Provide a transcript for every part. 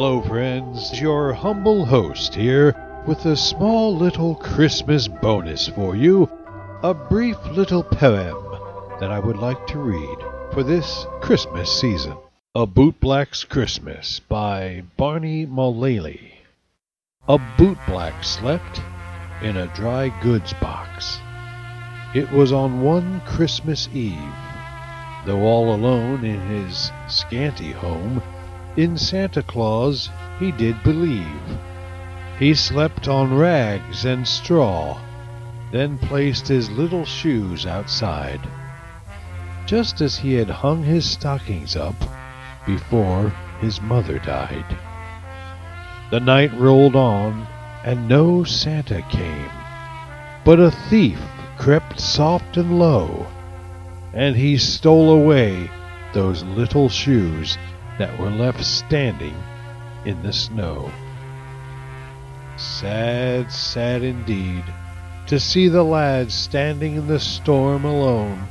Hello, friends. Your humble host here with a small little Christmas bonus for you. A brief little poem that I would like to read for this Christmas season. A Bootblack's Christmas by Barney Mullely. A bootblack slept in a dry goods box. It was on one Christmas Eve. Though all alone in his scanty home, in Santa Claus he did believe. He slept on rags and straw, then placed his little shoes outside, just as he had hung his stockings up before his mother died. The night rolled on, and no Santa came, but a thief crept soft and low, and he stole away those little shoes that were left standing in the snow. Sad, sad indeed, to see the lad standing in the storm alone,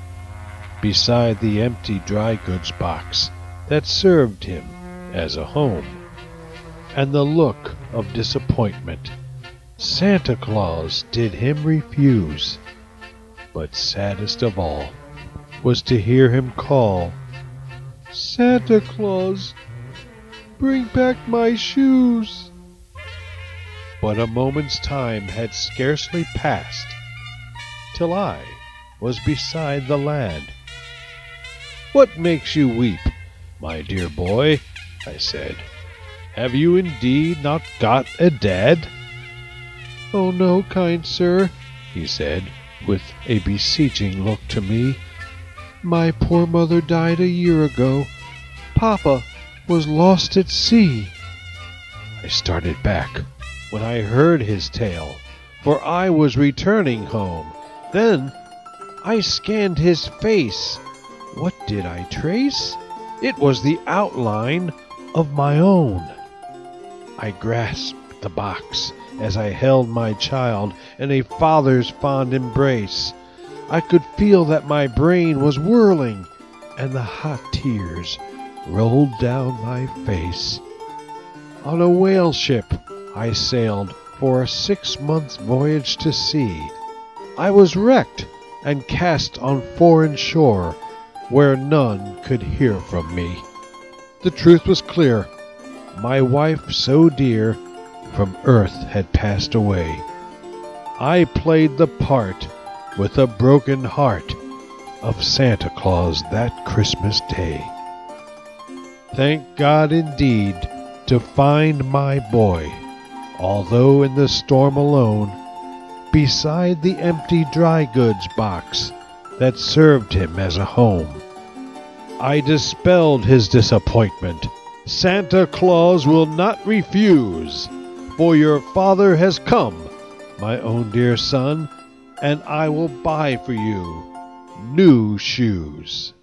beside the empty dry goods box that served him as a home, and the look of disappointment Santa Claus did him refuse. But saddest of all was to hear him call, Santa Claus, bring back my shoes. But a moment's time had scarcely passed till I was beside the lad. What makes you weep, my dear boy? I said. Have you indeed not got a dad? Oh, no, kind sir, he said, with a beseeching look to me. My poor mother died a year ago. Papa was lost at sea. I started back when I heard his tale, for I was returning home. Then I scanned his face. What did I trace? It was the outline of my own. I grasped the box as I held my child in a father's fond embrace. I could feel that my brain was whirling, and the hot tears rolled down my face. On a whale ship I sailed for a six months' voyage to sea. I was wrecked and cast on foreign shore, where none could hear from me. The truth was clear. My wife, so dear, from earth had passed away. I played the part with a broken heart of Santa Claus that Christmas day. Thank God indeed to find my boy, although in the storm alone, beside the empty dry goods box that served him as a home. I dispelled his disappointment. Santa Claus will not refuse, for your father has come, my own dear son, and I will buy for you new shoes.